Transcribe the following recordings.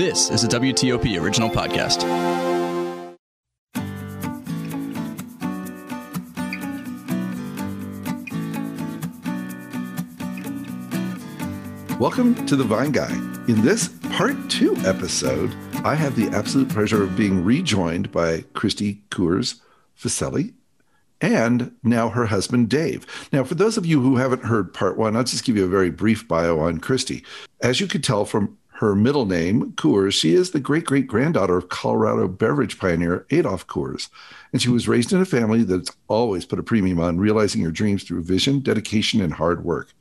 This is a WTOP original podcast. Welcome to The Vine Guy. In this part two episode, I have the absolute pleasure of being rejoined by Christi Coors Ficeli and now her husband, Dave. Now, for those of you who haven't heard part one, I'll just give you a very brief bio on Christi. As you could tell from her middle name, Coors, she is the great great granddaughter of Colorado beverage pioneer Adolph Coors. And she was raised in a family that's always put a premium on realizing your dreams through vision, dedication, and hard work.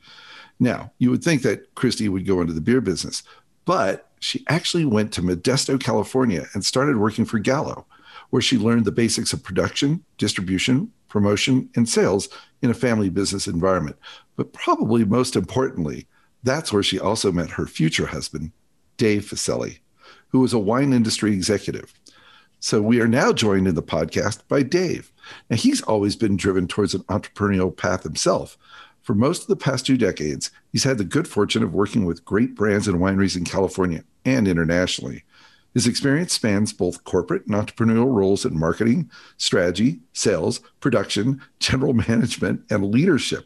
Now, you would think that Christi would go into the beer business, but she actually went to Modesto, California and started working for Gallo, where she learned the basics of production, distribution, promotion, and sales in a family business environment. But probably most importantly, that's where she also met her future husband, Dave Ficeli, who was a wine industry executive. So we are now joined in the podcast by Dave. Now, he's always been driven towards an entrepreneurial path himself. For most of the past two decades, he's had the good fortune of working with great brands and wineries in California and internationally. His experience spans both corporate and entrepreneurial roles in marketing, strategy, sales, production, general management, and leadership.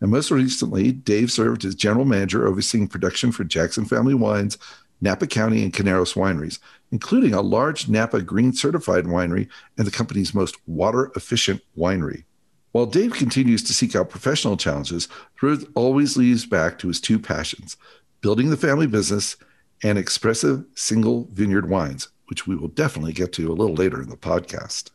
And most recently, Dave served as general manager overseeing production for Jackson Family Wines Napa County and Carneros wineries, including a large Napa Green certified winery and the company's most water efficient winery. While Dave continues to seek out professional challenges, Ruth always leads back to his two passions building the family business and expressive single vineyard wines, which we will definitely get to a little later in the podcast.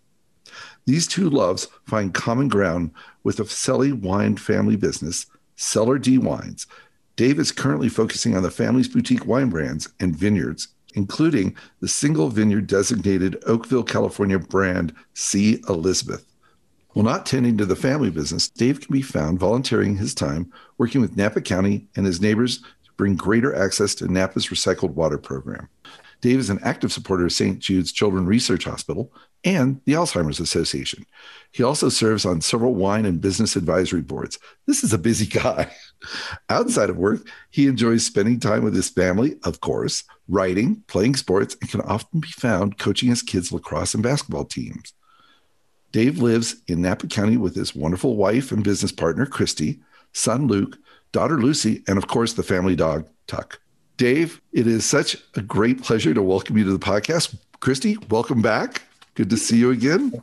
These two loves find common ground with the Ficeli wine family business, Cellar D Wines, Dave is currently focusing on the family's boutique wine brands and vineyards, including the single vineyard designated Oakville, California brand C. Elizabeth. While not tending to the family business, Dave can be found volunteering his time working with Napa County and his neighbors to bring greater access to Napa's recycled water program. Dave is an active supporter of St. Jude's Children's Research Hospital and the Alzheimer's Association. He also serves on several wine and business advisory boards. This is a busy guy. Outside of work, he enjoys spending time with his family, of course, writing, playing sports, and can often be found coaching his kids' lacrosse and basketball teams. Dave lives in Napa County with his wonderful wife and business partner, Christi, son Luke, daughter Lucy, and of course, the family dog, Tuck. Dave, it is such a great pleasure to welcome you to the podcast. Christi, welcome back. Good to see you again.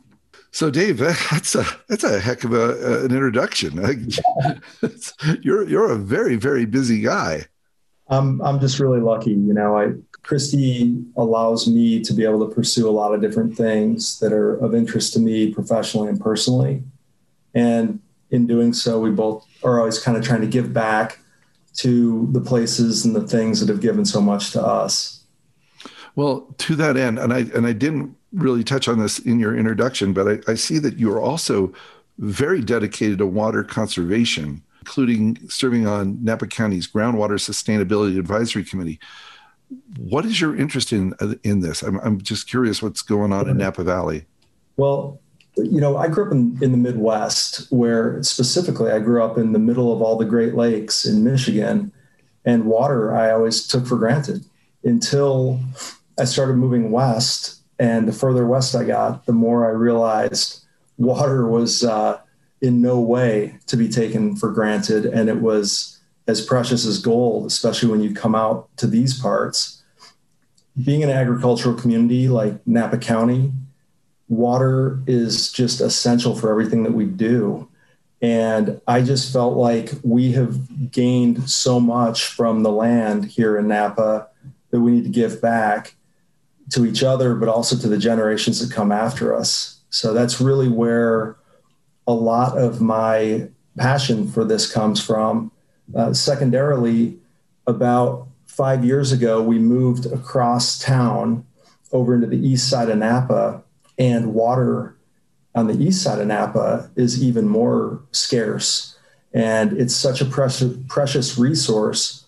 So, Dave, that's a that's a heck of a, uh, an introduction. you're you're a very very busy guy. I'm I'm just really lucky. You know, I Christi allows me to be able to pursue a lot of different things that are of interest to me professionally and personally. And in doing so, we both are always kind of trying to give back to the places and the things that have given so much to us. Well, to that end, and I and I didn't really touch on this in your introduction, but I, I see that you are also very dedicated to water conservation, including serving on Napa County's Groundwater Sustainability Advisory Committee. What is your interest in in this? I'm I'm just curious what's going on in Napa Valley. Well, you know, I grew up in, in the Midwest, where specifically I grew up in the middle of all the Great Lakes in Michigan, and water I always took for granted until I started moving west. And the further west I got, the more I realized water was uh, in no way to be taken for granted. And it was as precious as gold, especially when you come out to these parts. Being an agricultural community like Napa County, water is just essential for everything that we do. And I just felt like we have gained so much from the land here in Napa that we need to give back to each other, but also to the generations that come after us. So that's really where a lot of my passion for this comes from. Uh, secondarily, about five years ago, we moved across town over into the east side of Napa and water on the east side of Napa is even more scarce. And it's such a precious, precious resource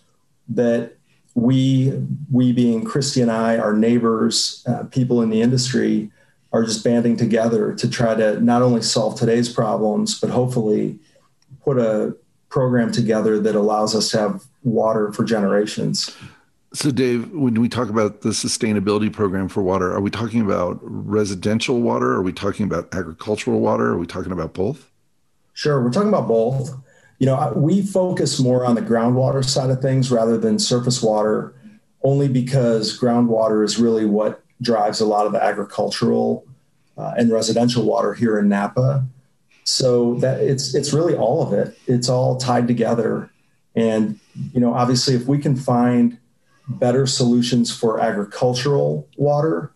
that we, we being Christi and I, our neighbors, uh, people in the industry, are just banding together to try to not only solve today's problems, but hopefully put a program together that allows us to have water for generations. So, Dave, when we talk about the sustainability program for water, are we talking about residential water? Are we talking about agricultural water? Are we talking about both? Sure, we're talking about both. You know, we focus more on the groundwater side of things rather than surface water, only because groundwater is really what drives a lot of the agricultural uh, and residential water here in Napa. So that it's it's really all of it. It's all tied together. And you know, obviously, if we can find better solutions for agricultural water,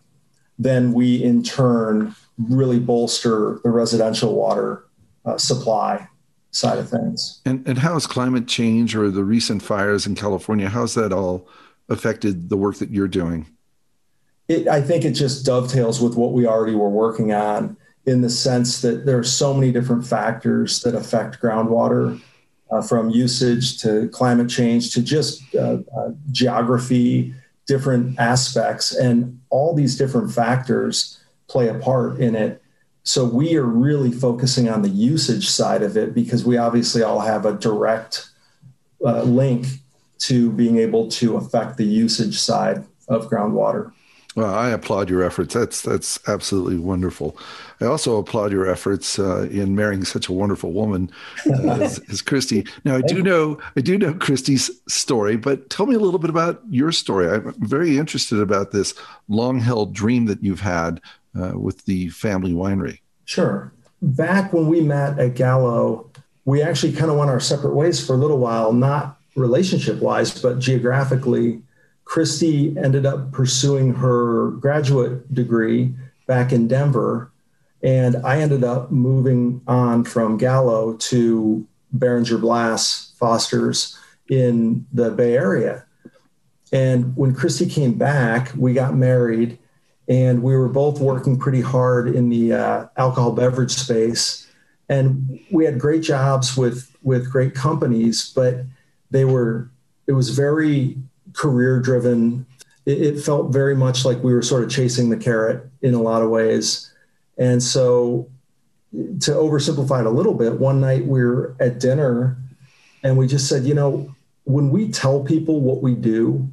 then we in turn really bolster the residential water uh, supply side of things. And, and how has climate change or the recent fires in California, how's that all affected the work that you're doing? It, I think it just dovetails with what we already were working on in the sense that there are so many different factors that affect groundwater uh, from usage to climate change to just uh, uh, geography, different aspects, and all these different factors play a part in it. So we are really focusing on the usage side of it because we obviously all have a direct uh, link to being able to affect the usage side of groundwater. Well, I applaud your efforts. That's that's absolutely wonderful. I also applaud your efforts uh, in marrying such a wonderful woman uh, as, as Christi. Now, I do know I do know Christi's story, but tell me a little bit about your story. I'm very interested about this long-held dream that you've had Uh, with the family winery. Sure. Back when we met at Gallo, we actually kind of went our separate ways for a little while, not relationship-wise, but geographically Christi ended up pursuing her graduate degree back in Denver. And I ended up moving on from Gallo to Beringer Blass Foster's in the Bay Area. And when Christi came back, we got married and we were both working pretty hard in the uh, alcohol beverage space. And we had great jobs with, with great companies, but they were, it was very career driven. It, it, felt very much like we were sort of chasing the carrot in a lot of ways. And so, to oversimplify it a little bit, one night we were at dinner and we just said, you know, when we tell people what we do,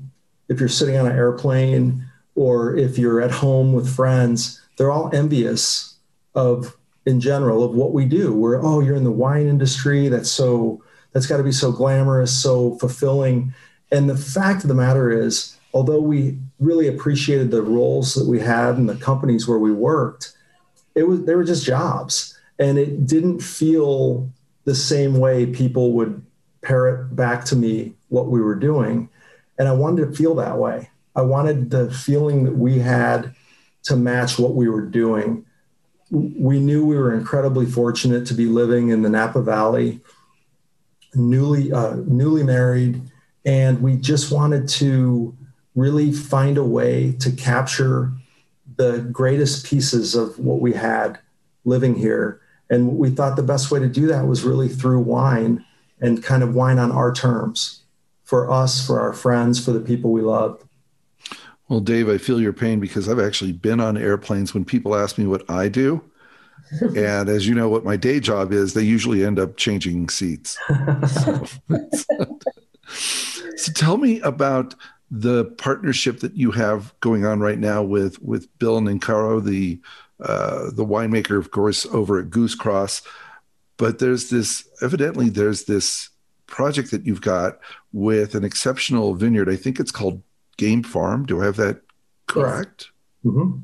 if you're sitting on an airplane or if you're at home with friends, they're all envious of, in general, of what we do. We're, oh, you're in the wine industry. That's so, that's got to be so glamorous, so fulfilling. And the fact of the matter is, although we really appreciated the roles that we had and the companies where we worked, it was they were just jobs, and it didn't feel the same way people would parrot back to me what we were doing, and I wanted to feel that way. I wanted the feeling that we had to match what we were doing. We knew we were incredibly fortunate to be living in the Napa Valley, newly uh, newly married and we just wanted to really find a way to capture the greatest pieces of what we had living here. And we thought the best way to do that was really through wine and kind of wine on our terms for us, for our friends, for the people we love. Well, Dave, I feel your pain because I've actually been on airplanes when people ask me what I do. and as you know, what my day job is, they usually end up changing seats. so, so tell me about the partnership that you have going on right now with with Bill Nancarrow, the uh, the winemaker, of course, over at Goose Cross. But there's this evidently there's this project that you've got with an exceptional vineyard. I think it's called Game Farm. Do I have that correct? Yes. Mm-hmm.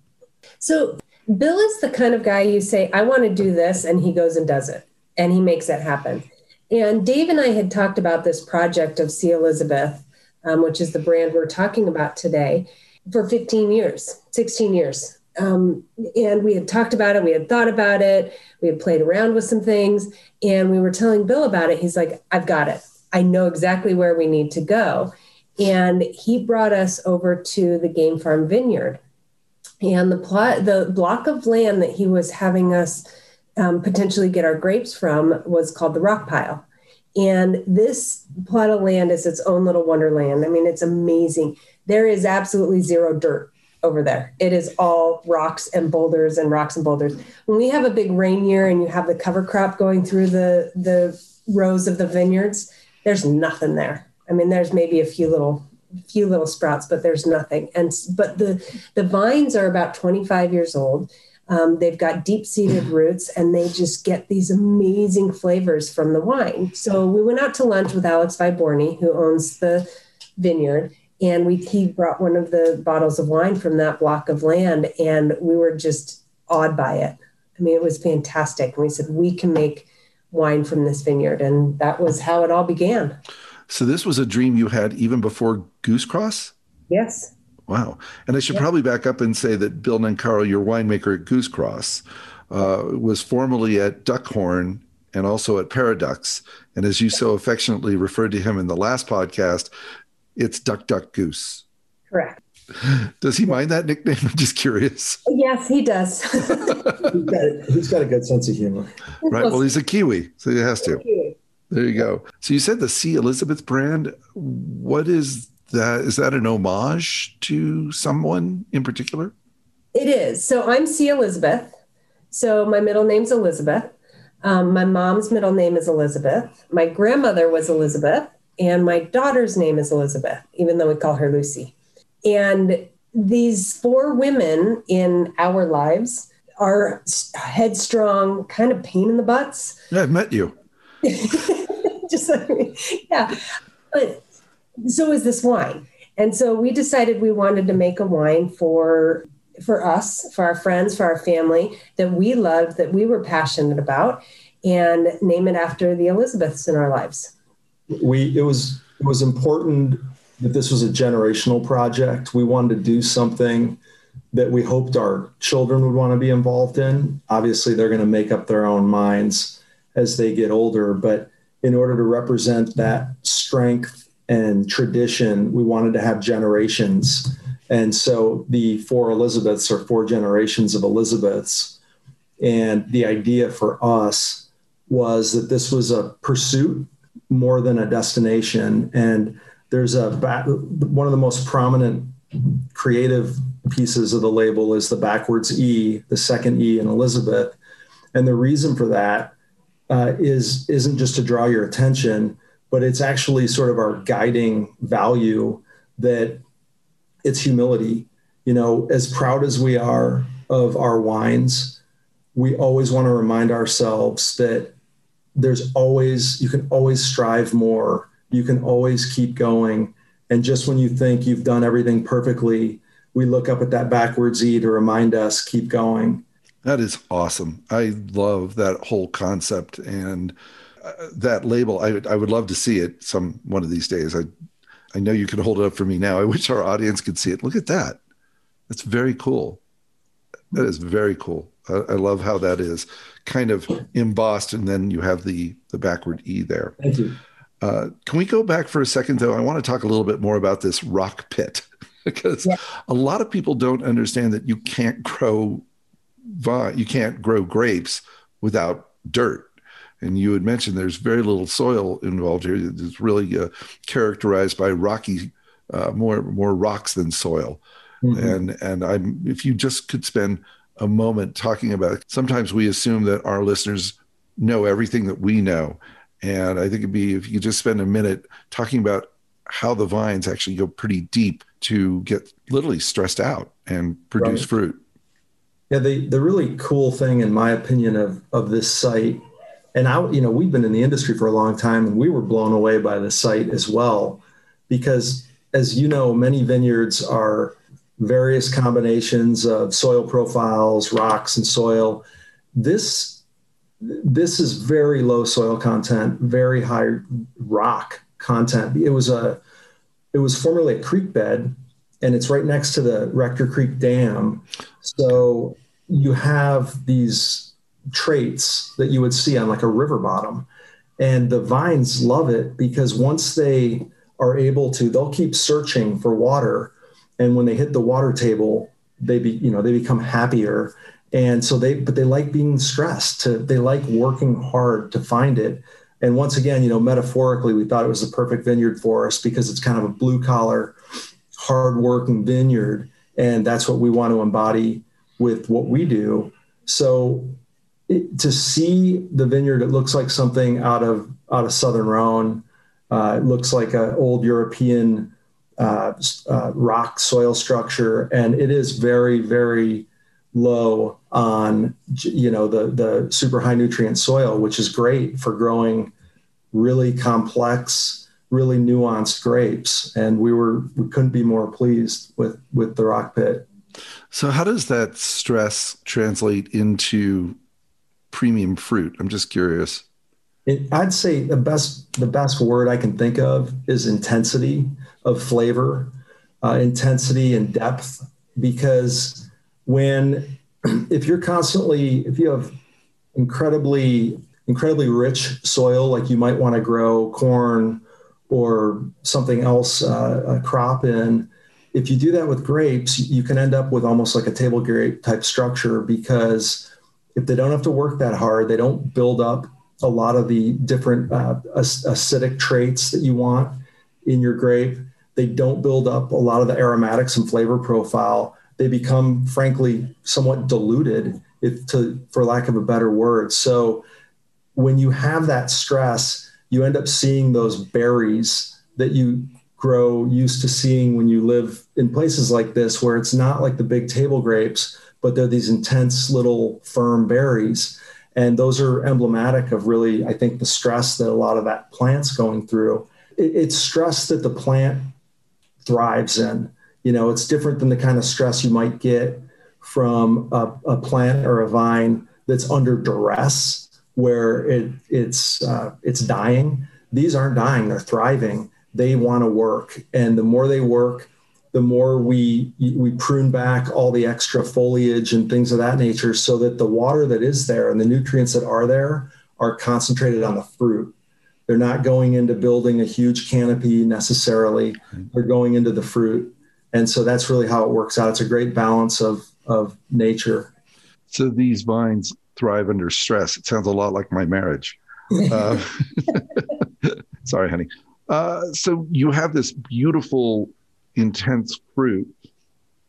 So Bill is the kind of guy you say, I want to do this, and he goes and does it, and he makes it happen. And Dave and I had talked about this project of C. Elizabeth, um, which is the brand we're talking about today, for 15 years, 16 years. Um, and we had talked about it, we had thought about it, we had played around with some things, and we were telling Bill about it. He's like, I've got it. I know exactly where we need to go. And he brought us over to the Game Farm Vineyard. And the plot, the block of land that he was having us um, potentially get our grapes from was called the rock pile. And this plot of land is its own little wonderland. I mean, it's amazing. There is absolutely zero dirt over there. It is all rocks and boulders and rocks and boulders. When we have a big rain year and you have the cover crop going through the the rows of the vineyards, there's nothing there. I mean, there's maybe a few little few little sprouts, but there's nothing. And but the the vines are about 25 years old. Um, they've got deep seated roots and they just get these amazing flavors from the wine. So we went out to lunch with Alex Viborni, who owns the vineyard, and we he brought one of the bottles of wine from that block of land, and we were just awed by it. I mean, it was fantastic. And we said we can make wine from this vineyard, and that was how it all began. So this was a dream you had even before Goose Cross? Yes. Wow. And I should yeah. probably back up and say that Bill Nancarrow, your winemaker at Goose Cross, uh, was formerly at Duckhorn and also at Paraduxx. And as you so affectionately referred to him in the last podcast, it's Duck Duck Goose. Correct. Does he mind that nickname? I'm just curious. Yes, he does. he's, got, he's got a good sense of humor. Right. Well, he's a Kiwi, so he has to. There you go. So you said the C. Elizabeth brand. What is that? Is that an homage to someone in particular? It is. So I'm C. Elizabeth. So my middle name's Elizabeth. Um, my mom's middle name is Elizabeth. My grandmother was Elizabeth, and my daughter's name is Elizabeth, even though we call her Lucy. And these four women in our lives are headstrong, kind of pain in the butts. Yeah, I've met you. just yeah. But so is this wine. And so we decided we wanted to make a wine for for us for our friends for our family that we loved that we were passionate about and name it after the elizabeths in our lives. We it was it was important that this was a generational project. We wanted to do something that we hoped our children would want to be involved in. Obviously they're going to make up their own minds as they get older but in order to represent that strength and tradition, we wanted to have generations. And so the four Elizabeths are four generations of Elizabeths. And the idea for us was that this was a pursuit more than a destination. And there's a one of the most prominent creative pieces of the label is the backwards E, the second E in Elizabeth. And the reason for that uh, is isn't just to draw your attention, but it's actually sort of our guiding value that it's humility. You know, as proud as we are of our wines, we always want to remind ourselves that there's always you can always strive more. You can always keep going. And just when you think you've done everything perfectly, we look up at that backwards E to remind us keep going. That is awesome. I love that whole concept and uh, that label. I, I would love to see it some one of these days. I I know you can hold it up for me now. I wish our audience could see it. Look at that. That's very cool. That is very cool. I, I love how that is kind of embossed, and then you have the the backward e there. Thank you. Uh, can we go back for a second, though? I want to talk a little bit more about this rock pit because yeah. a lot of people don't understand that you can't grow vine, you can't grow grapes without dirt. And you had mentioned there's very little soil involved here. It's really uh, characterized by rocky, uh, more more rocks than soil. Mm-hmm. And and I'm if you just could spend a moment talking about it. Sometimes we assume that our listeners know everything that we know. And I think it'd be if you just spend a minute talking about how the vines actually go pretty deep to get literally stressed out and produce right. fruit. Yeah, the the really cool thing, in my opinion, of of this site, and I, you know, we've been in the industry for a long time, and we were blown away by the site as well, because as you know, many vineyards are various combinations of soil profiles, rocks, and soil. This this is very low soil content, very high rock content. It was a it was formerly a creek bed and it's right next to the Rector Creek Dam. So you have these traits that you would see on like a river bottom. And the vines love it because once they are able to, they'll keep searching for water. And when they hit the water table, they be, you know, they become happier. And so they, but they like being stressed to, they like working hard to find it. And once again, you know, metaphorically, we thought it was the perfect vineyard for us because it's kind of a blue collar hard working vineyard. And that's what we want to embody with what we do. So it, to see the vineyard, it looks like something out of out of Southern Rhone. Uh, it looks like an old European uh, uh, rock soil structure, and it is very, very low on you know the the super high nutrient soil, which is great for growing really complex, really nuanced grapes. And we were we couldn't be more pleased with with the rock pit. So how does that stress translate into premium fruit? I'm just curious. It, I'd say the best the best word I can think of is intensity of flavor, uh, intensity and depth. Because when if you're constantly if you have incredibly incredibly rich soil, like you might want to grow corn or something else uh, a crop in. If you do that with grapes, you can end up with almost like a table grape type structure because if they don't have to work that hard, they don't build up a lot of the different uh, acidic traits that you want in your grape. They don't build up a lot of the aromatics and flavor profile. They become, frankly, somewhat diluted, if to, for lack of a better word. So, when you have that stress, you end up seeing those berries that you grow used to seeing when you live in places like this, where it's not like the big table grapes, but they're these intense little firm berries and those are emblematic of really, I think, the stress that a lot of that plant's going through. it's stress that the plant thrives in. You know, it's different than the kind of stress you might get from a, a plant or a vine that's under duress, where it, it's uh, it's dying. These aren't dying; they're thriving. They want to work, and the more they work, the more we we prune back all the extra foliage and things of that nature so that the water that is there and the nutrients that are there are concentrated on the fruit. They're not going into building a huge canopy necessarily. They're going into the fruit. And so that's really how it works out. It's a great balance of of nature. So these vines thrive under stress. It sounds a lot like my marriage. Uh, sorry honey uh, so you have this beautiful intense fruit.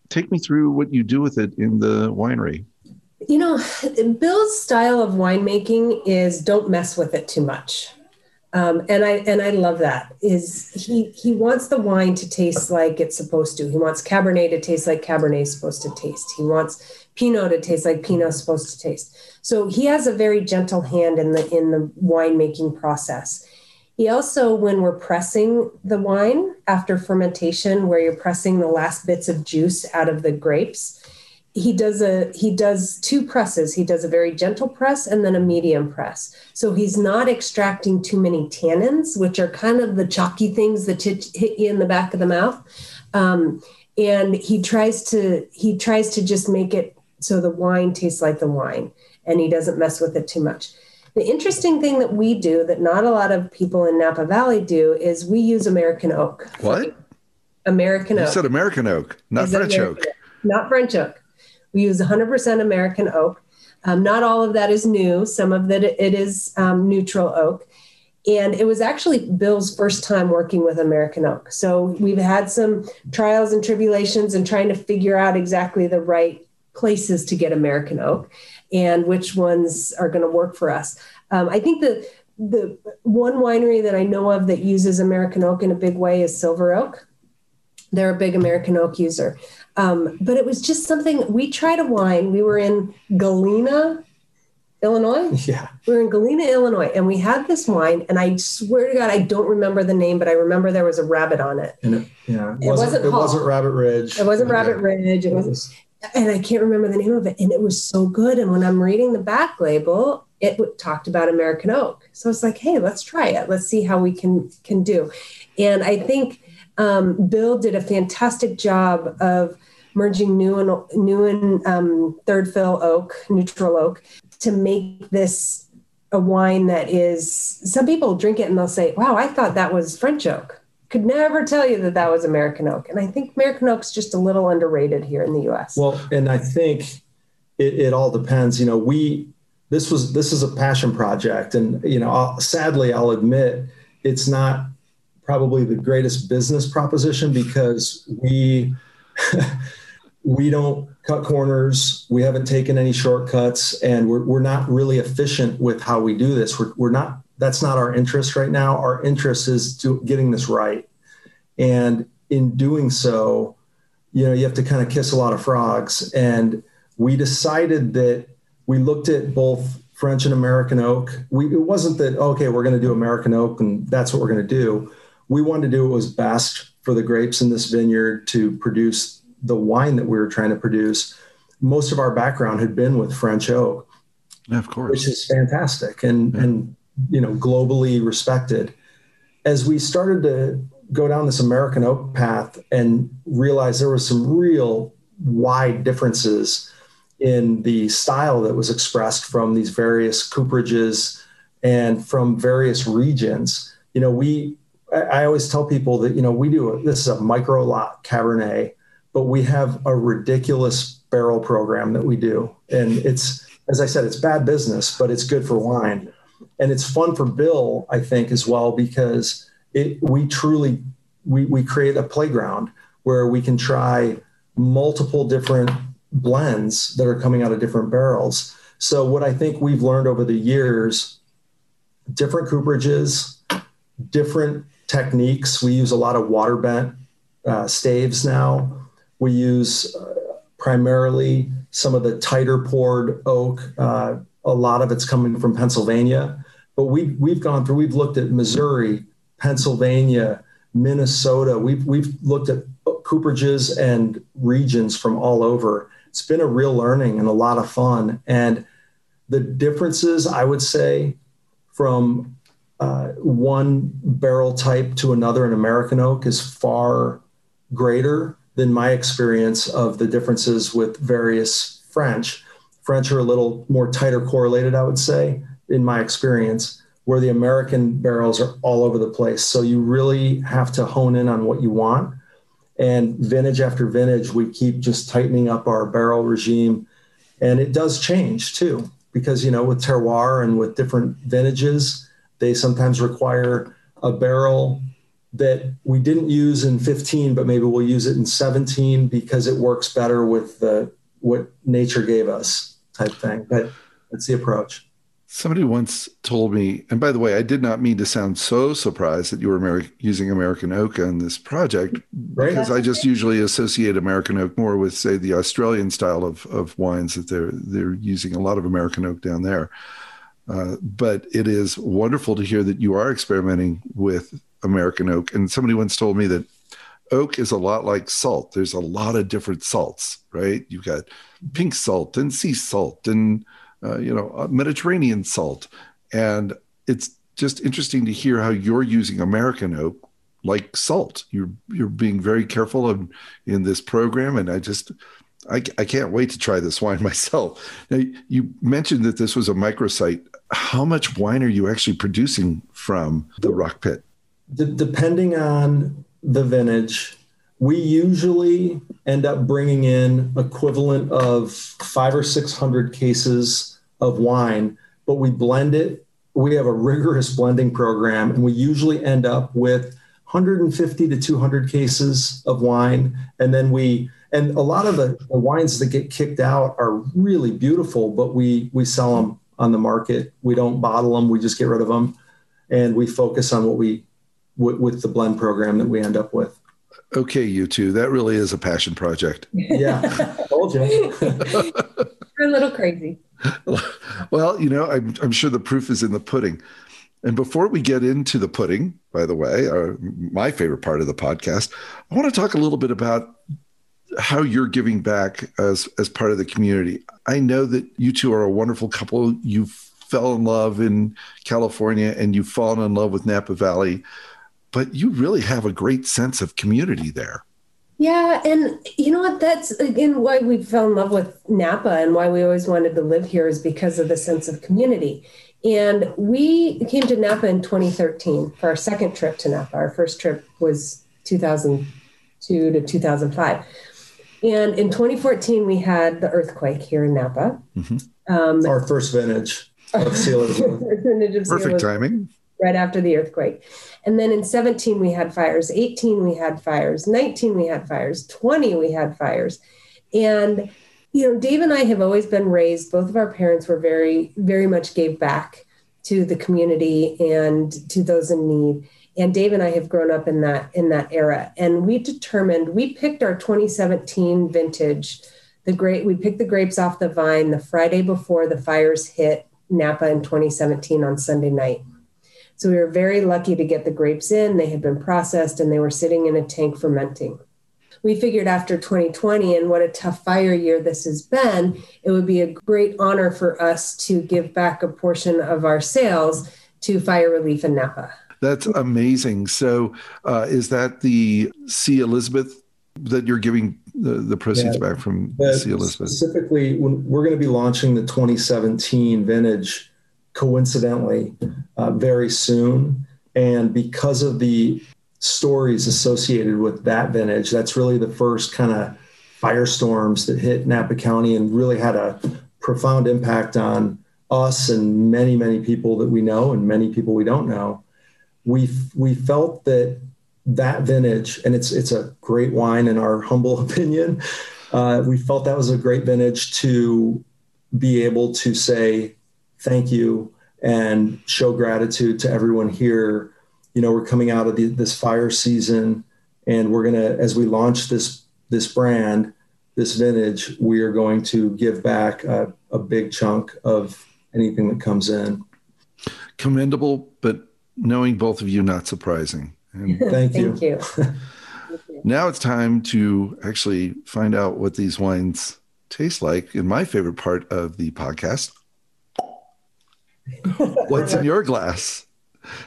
Take me through what you do with it in the winery. You know, Bill's style of winemaking is don't mess with it too much. Um, and I and I love that. Is he he wants the wine to taste like it's supposed to. He wants Cabernet to taste like Cabernet is supposed to taste. He wants Pinot to taste like Pinot is supposed to taste. So he has a very gentle hand in the in the winemaking process. He also, when we're pressing the wine after fermentation, where you're pressing the last bits of juice out of the grapes, he does a he does two presses. He does a very gentle press and then a medium press. So he's not extracting too many tannins, which are kind of the chalky things that hit, you in the back of the mouth. Um, and he tries to he tries to just make it so the wine tastes like the wine, and he doesn't mess with it too much. The interesting thing that we do that not a lot of people in Napa Valley do is we use American oak. What? American you oak. You said American oak, not French American oak. Not French oak. We use 100% American oak. Um, not all of that is new. Some of it, it is um, neutral oak. And it was actually Bill's first time working with American oak. So we've had some trials and tribulations and trying to figure out exactly the right places to get American oak and which ones are going to work for us. Um, I think the the one winery that I know of that uses American oak in a big way is Silver Oak. They're a big American oak user. Um, but it was just something we tried a wine. We were in Galena, Illinois. Yeah. We were in Galena, Illinois, and we had this wine. And I swear to God, I don't remember the name, but I remember there was a rabbit on it. And it, yeah, it, it wasn't. wasn't it wasn't Rabbit Ridge. It wasn't Rabbit Ridge. It, it was and I can't remember the name of it. And it was so good. And when I'm reading the back label, it talked about American oak. So it's like, hey, let's try it. Let's see how we can can do. And I think um, Bill did a fantastic job of merging new and new and um, third fill oak, neutral oak, to make this a wine that is. Some people drink it and they'll say, "Wow, I thought that was French oak." Could never tell you that that was American oak. And I think American oak's just a little underrated here in the U.S. Well, and I think it, it all depends. You know, we this was this is a passion project, and you know, I'll, sadly, I'll admit it's not probably the greatest business proposition because we. we don't cut corners. We haven't taken any shortcuts, and we're, we're not really efficient with how we do this. We're, we're not that's not our interest right now. Our interest is to getting this right. And in doing so, you know, you have to kind of kiss a lot of frogs. And we decided that we looked at both French and American oak. We, it wasn't that, oh, okay, we're going to do American oak and that's what we're going to do. We wanted to do what was best for the grapes in this vineyard to produce the wine that we were trying to produce. Most of our background had been with French oak. Yeah, of course. Which is fantastic and, yeah. and, you know, globally respected. As we started to go down this American oak path and realize there was some real wide differences in the style that was expressed from these various cooperages and from various regions. You know, we I always tell people that you know we do a, this is a micro lot Cabernet, but we have a ridiculous barrel program that we do, and it's as I said, it's bad business, but it's good for wine, and it's fun for Bill, I think, as well because it we truly we we create a playground where we can try multiple different blends that are coming out of different barrels. So what I think we've learned over the years, different cooperages, different techniques. We use a lot of water bent uh, staves now. We use uh, primarily some of the tighter poured oak. Uh, a lot of it's coming from Pennsylvania, but we've we've gone through. We've looked at Missouri, Pennsylvania, Minnesota. We've we've looked at cooperages and regions from all over. It's been a real learning and a lot of fun. And the differences, I would say, from uh, one barrel type to another in American oak is far greater than my experience of the differences with various French. French are a little more tighter correlated, I would say, in my experience, where the American barrels are all over the place. So you really have to hone in on what you want. And vintage after vintage, we keep just tightening up our barrel regime. And it does change too, because, you know, with terroir and with different vintages, they sometimes require a barrel that we didn't use in 15, but maybe we'll use it in 17 because it works better with the what nature gave us type thing. But that's the approach. Somebody once told me, and by the way, I did not mean to sound so surprised that you were using American oak on this project, right. because I just usually associate American oak more with, say, the Australian style of, of wines that they're they're using a lot of American oak down there. Uh, but it is wonderful to hear that you are experimenting with American oak. And somebody once told me that oak is a lot like salt. There's a lot of different salts, right? You've got pink salt and sea salt and uh, you know uh, Mediterranean salt, and it's just interesting to hear how you're using American oak like salt. You're you're being very careful in, in this program, and I just I, I can't wait to try this wine myself. Now, you mentioned that this was a microsite. How much wine are you actually producing from the rock pit? Depending on the vintage, we usually end up bringing in equivalent of five or six hundred cases of wine, but we blend it. We have a rigorous blending program, and we usually end up with 150 to 200 cases of wine, and then we and a lot of the, the, wines that get kicked out are really beautiful, but we we sell them on the market. We don't bottle them; we just get rid of them, and we focus on what we w- with the blend program that we end up with. Okay, you two, that really is a passion project. Yeah, told you. We're a little crazy. Well, you know, I'm, I'm sure the proof is in the pudding. And before we get into the pudding, by the way, uh, my favorite part of the podcast, I want to talk a little bit about how you're giving back as as part of the community. I know that you two are a wonderful couple. You fell in love in California and you've fallen in love with Napa Valley, but you really have a great sense of community there. Yeah, and you know what? That's again why we fell in love with Napa and why we always wanted to live here is because of the sense of community. And we came to Napa in 2013 for our second trip to Napa. Our first trip was 2002 to 2005. And in 2014, we had the earthquake here in Napa. Mm-hmm. Um, Our first vintage of Seal Perfect timing. Right after the earthquake. And then in 17, we had fires. 18, we had fires. 19, we had fires. 20, we had fires. And, you know, Dave and I have always been raised, both of our parents were very, very much gave back to the community and to those in need. And Dave and I have grown up in that in that era. And we determined we picked our 2017 vintage. The great we picked the grapes off the vine the Friday before the fires hit Napa in 2017 on Sunday night. So we were very lucky to get the grapes in. They had been processed and they were sitting in a tank fermenting. We figured after 2020 and what a tough fire year this has been, it would be a great honor for us to give back a portion of our sales to fire relief in Napa. That's amazing. So, uh, is that the C. Elizabeth that you're giving the, the proceeds yeah, back from C. Elizabeth? Specifically, when we're going to be launching the 2017 vintage, coincidentally, uh, very soon. And because of the stories associated with that vintage, that's really the first kind of firestorms that hit Napa County and really had a profound impact on us and many, many people that we know and many people we don't know. We we felt that that vintage, and it's it's a great wine in our humble opinion. Uh, we felt that was a great vintage to be able to say thank you and show gratitude to everyone here. You know, we're coming out of the, this fire season, and we're gonna, as we launch this this brand, this vintage, we are going to give back a, a big chunk of anything that comes in. Commendable, but knowing both of you, not surprising. And thank you. thank you. now it's time to actually find out what these wines taste like. In my favorite part of the podcast, what's in your glass?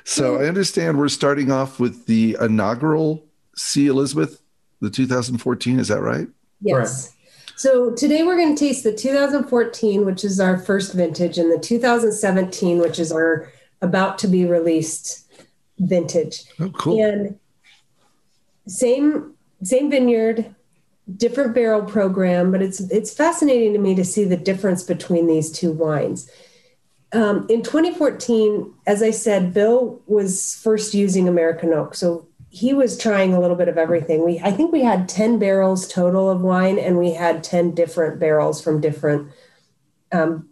So I understand we're starting off with the inaugural C. Elizabeth, the 2014. Is that right? Yes. So today we're going to taste the 2014, which is our first vintage, and the 2017, which is our about to be released vintage. Oh, cool. And same same vineyard, different barrel program, but it's it's fascinating to me to see the difference between these two wines. Um, in 2014, as I said, Bill was first using American oak, so he was trying a little bit of everything. We I think we had 10 barrels total of wine and we had 10 different barrels from different um,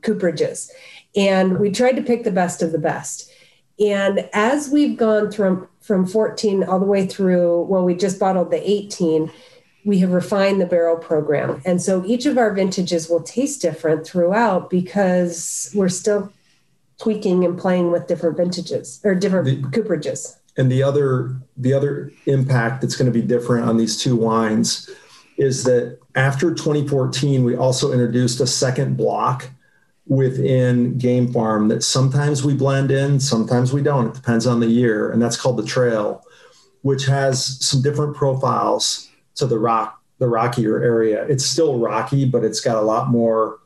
cooperages. And we tried to pick the best of the best. And as we've gone from from 14 all the way through, well, we just bottled the 18, we have refined the barrel program. And so each of our vintages will taste different throughout because we're still tweaking and playing with different vintages or different the, cooperages. And the other the other impact that's going to be different on these two wines is that after 2014 we also introduced a second block within game farm that sometimes we blend in sometimes we don't. It depends on the year and that's called the trail which has some different profiles to the rock the rockier area it's still rocky but it's got a lot more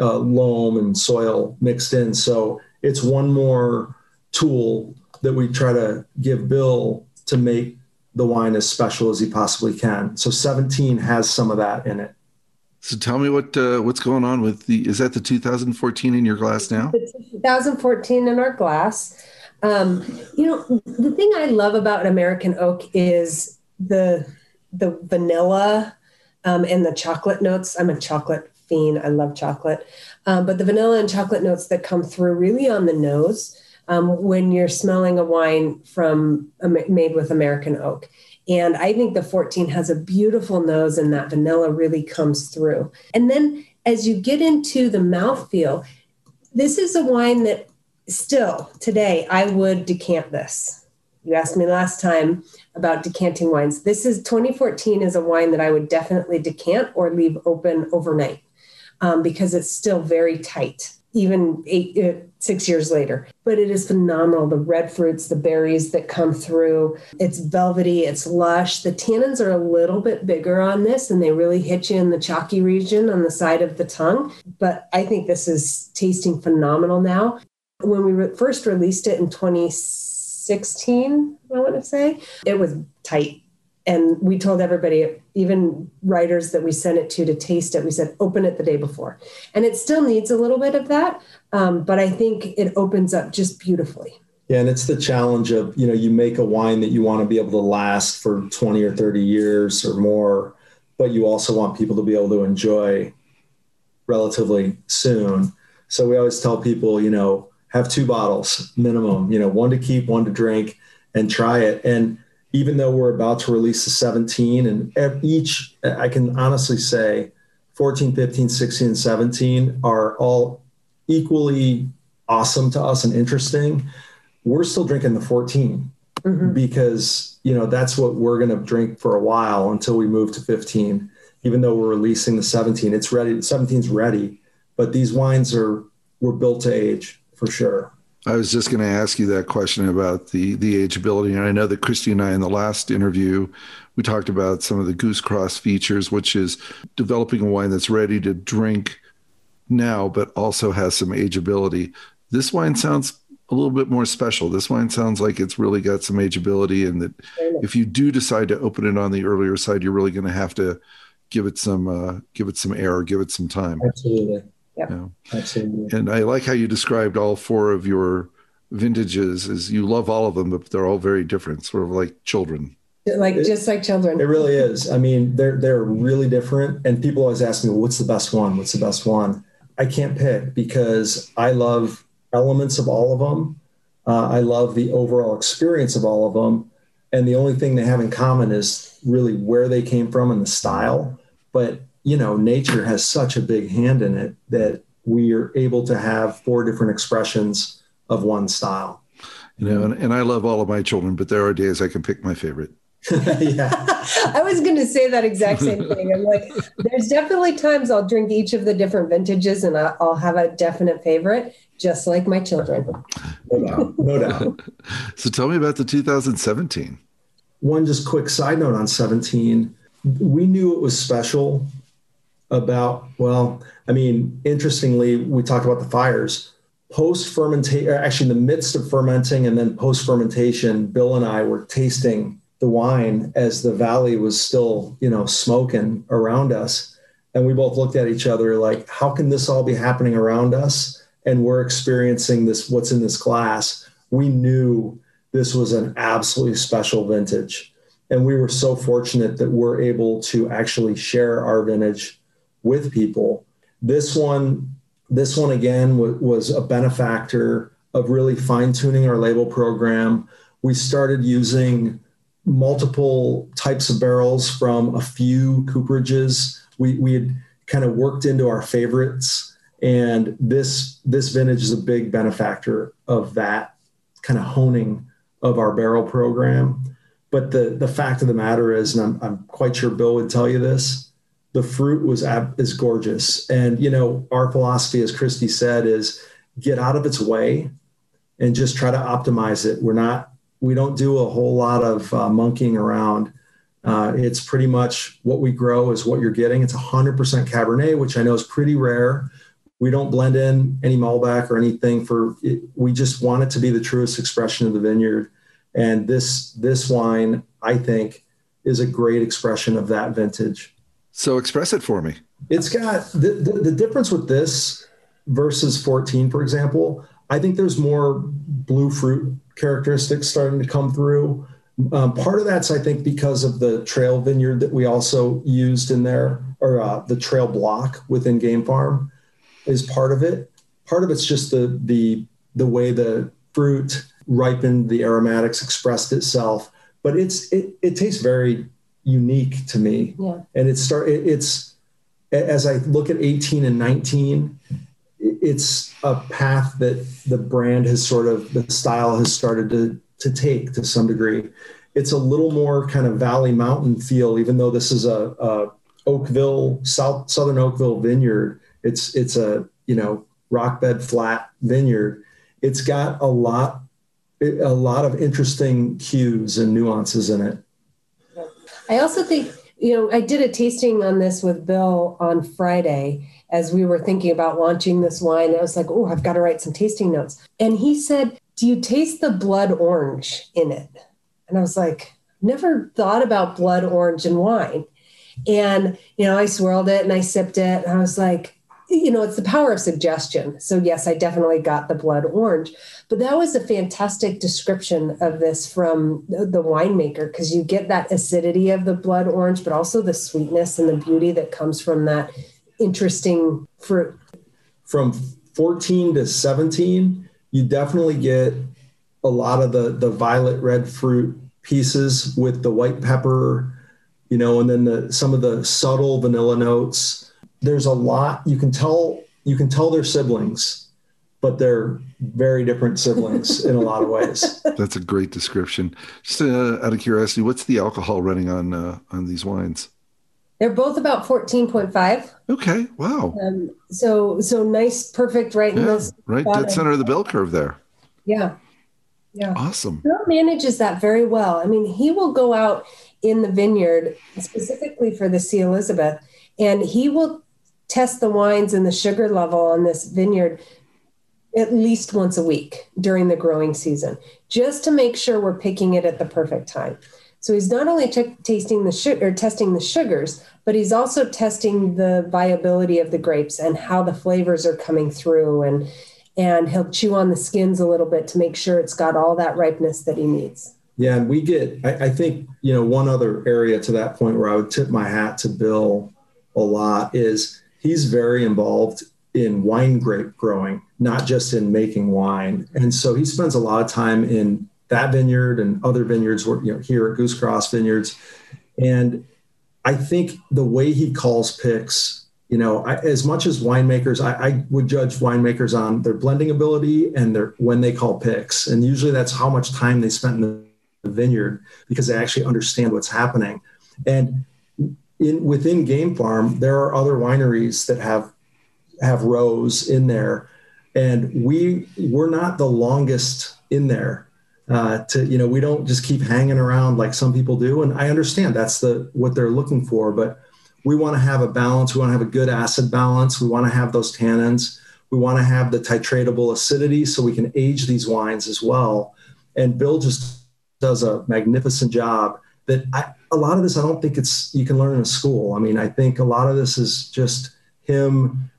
uh, loam and soil mixed in so it's one more tool that we try to give Bill to make the wine as special as he possibly can. So 17 has some of that in it. So tell me what uh, what's going on with the is that the 2014 in your glass now? The 2014 in our glass. Um, you know, the thing I love about American oak is the the vanilla um, and the chocolate notes. I'm a chocolate fiend. I love chocolate, um, but the vanilla and chocolate notes that come through really on the nose um, when you're smelling a wine from made with American oak. And I think the 14 has a beautiful nose, and that vanilla really comes through. And then as you get into the mouthfeel, this is a wine that still today I would decant this. You asked me last time about decanting wines. This is 2014 is a wine that I would definitely decant or leave open overnight um, because it's still very tight even eight, uh, six years later. But it is phenomenal. The red fruits, the berries that come through. It's velvety, it's lush. The tannins are a little bit bigger on this and they really hit you in the chalky region on the side of the tongue. But I think this is tasting phenomenal now. When we re- first released it in 2016, I want to say, it was tight. And we told everybody even writers that we sent it to to taste it we said open it the day before. And it still needs a little bit of that um, but i think it opens up just beautifully. Yeah and it's the challenge of you know you make a wine that you want to be able to last for 20 or 30 years or more but you also want people to be able to enjoy relatively soon. So we always tell people you know have two bottles minimum you know one to keep one to drink and try it. And even though we're about to release the 17 and each, I can honestly say 14, 15, 16, and 17 are all equally awesome to us and interesting. We're still drinking the 14 mm-hmm. because, you know, that's what we're going to drink for a while until we move to 15. Even though we're releasing the 17, it's ready. 17's ready, but these wines are, were built to age for sure. I was just going to ask you that question about the the ageability, and I know that Christi and I in the last interview we talked about some of the goose cross features, which is developing a wine that's ready to drink now, but also has some ageability. This wine sounds a little bit more special. This wine sounds like it's really got some ageability, and that if you do decide to open it on the earlier side, you're really going to have to give it some uh, give it some air, give it some time. Absolutely. Yeah, absolutely. And I like how you described all four of your vintages as you love all of them, but they're all very different, sort of like children. Like it, just like children. It really is. I mean, they're they're really different. And people always ask me, well, what's the best one? What's the best one? I can't pick because I love elements of all of them. Uh, I love the overall experience of all of them. And the only thing they have in common is really where they came from and the style. But you know, nature has such a big hand in it that we are able to have four different expressions of one style. You know, and, and I love all of my children, but there are days I can pick my favorite. yeah. I was going to say that exact same thing. I'm like, there's definitely times I'll drink each of the different vintages and I'll have a definite favorite, just like my children. No doubt. No doubt. so tell me about the 2017. One just quick side note on 17. We knew it was special about, well, I mean, interestingly, we talked about the fires. Post fermentation, actually, in the midst of fermenting and then post fermentation, Bill and I were tasting the wine as the valley was still, you know, smoking around us. And we both looked at each other like, how can this all be happening around us? And we're experiencing this, what's in this glass. We knew this was an absolutely special vintage. And we were so fortunate that we're able to actually share our vintage with people. This one, this one again w- was a benefactor of really fine tuning our label program. We started using multiple types of barrels from a few cooperages. We, we had kind of worked into our favorites, and this this vintage is a big benefactor of that kind of honing of our barrel program. But the the fact of the matter is, and I'm, I'm quite sure Bill would tell you this, the fruit was is gorgeous. And you know, our philosophy, as Christi said, is get out of its way and just try to optimize it. We're not we don't do a whole lot of uh, monkeying around. Uh, it's pretty much what we grow is what you're getting. It's 100% Cabernet, which I know is pretty rare. We don't blend in any Malbec or anything for it. We just want it to be the truest expression of the vineyard. And this this wine, I think, is a great expression of that vintage. So express it for me. It's got the, the, the difference with this versus 14, for example. I think there's more blue fruit characteristics starting to come through. Um, part of that's, I think, because of the trail vineyard that we also used in there, or uh, the trail block within Game Farm, is part of it. Part of it's just the the the way the fruit ripened, the aromatics expressed itself. But it's it, it tastes very unique to me. Yeah. And it start it, it's as I look at 18 and 19, it's a path that the brand has sort of the style has started to to take to some degree. It's a little more kind of valley mountain feel, even though this is a, a Oakville South Southern Oakville vineyard. It's it's a you know rock bed flat vineyard. It's got a lot a lot of interesting cues and nuances in it. I also think, you know, I did a tasting on this with Bill on Friday as we were thinking about launching this wine. I was like, oh, I've got to write some tasting notes. And he said, Do you taste the blood orange in it? And I was like, never thought about blood orange in wine. And, you know, I swirled it and I sipped it and I was like, you know, it's the power of suggestion. So, yes, I definitely got the blood orange. But that was a fantastic description of this from the winemaker because you get that acidity of the blood orange, but also the sweetness and the beauty that comes from that interesting fruit. From 14 to 17, you definitely get a lot of the the violet red fruit pieces with the white pepper, you know, and then the some of the subtle vanilla notes. There's a lot you can tell you can tell they're siblings, but they're very different siblings in a lot of ways. That's a great description. Just uh, out of curiosity, what's the alcohol running on uh, on these wines? They're both about 14.5. Okay. Wow. Um, so so nice, perfect, right in this right dead center of the bell curve there. Yeah. Yeah. Awesome. Bill manages that very well. I mean, he will go out in the vineyard specifically for the C. Elizabeth, and he will test the wines and the sugar level on this vineyard at least once a week during the growing season, just to make sure we're picking it at the perfect time. So he's not only t- tasting the sugar, testing the sugars, but he's also testing the viability of the grapes and how the flavors are coming through and and he'll chew on the skins a little bit to make sure it's got all that ripeness that he needs. Yeah, and we get, I, I think, you know, one other area to that point where I would tip my hat to Bill a lot is he's very involved in wine grape growing, not just in making wine. And so he spends a lot of time in that vineyard and other vineyards, you know, here at Goose Cross Vineyards. And I think the way he calls picks, you know, I, as much as winemakers, I, I would judge winemakers on their blending ability and their when they call picks, and usually that's how much time they spent in the vineyard because they actually understand what's happening. And in within Game Farm, there are other wineries that have have rows in there, and we we're not the longest in there. Uh, to you know, we don't just keep hanging around like some people do, and I understand that's the what they're looking for, but we want to have a balance. We want to have a good acid balance. We want to have those tannins. We want to have the titratable acidity so we can age these wines as well. And Bill just does a magnificent job. That I, a lot of this, I don't think it's you can learn in a school. I mean, I think a lot of this is just him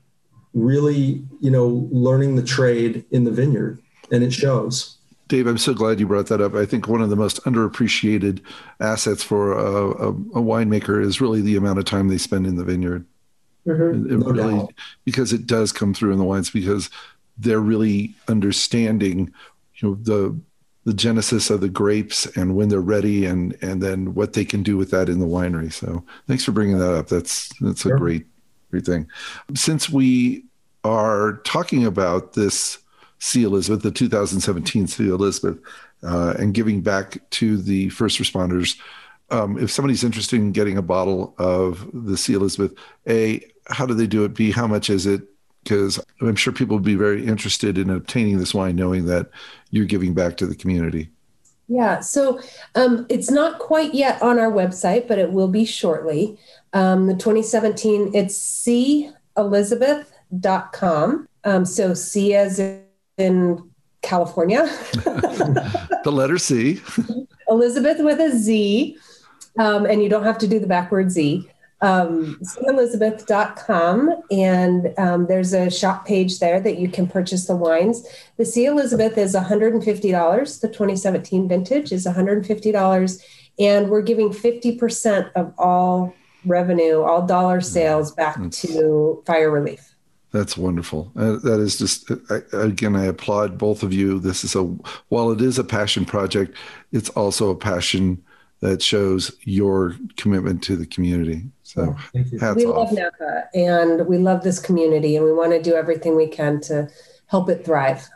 really, you know, learning the trade in the vineyard, and it shows. Dave, I'm so glad you brought that up. I think one of the most underappreciated assets for a, a, a winemaker is really the amount of time they spend in the vineyard. Mhm. It- it No really, doubt. because it does come through in the wines because they're really understanding, you know, the the genesis of the grapes and when they're ready and and then what they can do with that in the winery. So thanks for bringing that up. That's that's a great great thing. Since we are talking about this C. Elizabeth, the 2017 C. Elizabeth, uh, and giving back to the first responders. Um, if somebody's interested in getting a bottle of the C. Elizabeth, A, how do they do it? B, how much is it? Because I'm sure people would be very interested in obtaining this wine, knowing that you're giving back to the community. Yeah, so um, it's not quite yet on our website, but it will be shortly. Um, the 2017, it's celizabeth.com. Um, so C as in California, The letter C. Elizabeth with a Z, um, and you don't have to do the backward Z. Um, Elizabeth.com, and um, there's a shop page there that you can purchase the wines. The C. Elizabeth is $150. The 2017 vintage is $150, and we're giving 50% of all revenue, all dollar sales back to fire relief. That's wonderful. Uh, that is just I, again, I applaud both of you. This is a while it is a passion project, it's also a passion that shows your commitment to the community. So oh, Thank you. hats we off. love Napa and we love this community and we want to do everything we can to help it thrive.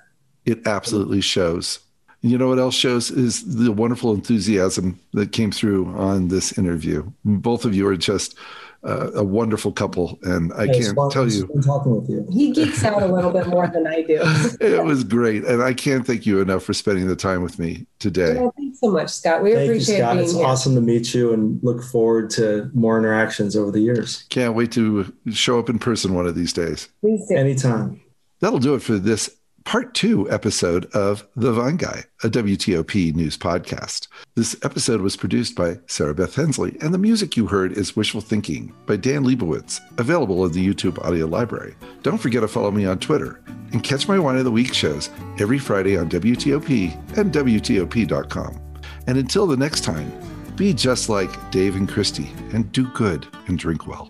It absolutely shows. You know what else shows is the wonderful enthusiasm that came through on this interview. Both of you are just uh, a wonderful couple, and I Yeah, can't fun- tell you talking with you. He geeks out a little bit more than I do. it was great, and I can't thank you enough for spending the time with me today. Well, thanks so much, Scott. We Thank you, appreciate Scott. being It's here. awesome to meet you and look forward to more interactions over the years. Can't wait to show up in person one of these days. Please do. Anytime. That'll do it for this part two episode of The Vine Guy, a WTOP news podcast. This episode was produced by Sarah Beth Hensley, and the music you heard is Wishful Thinking by Dan Lebowitz, available in the YouTube audio library. Don't forget to follow me on Twitter and catch my Wine of the Week shows every Friday on WTOP and WTOP.com. And until the next time, be just like Dave and Christi and do good and drink well.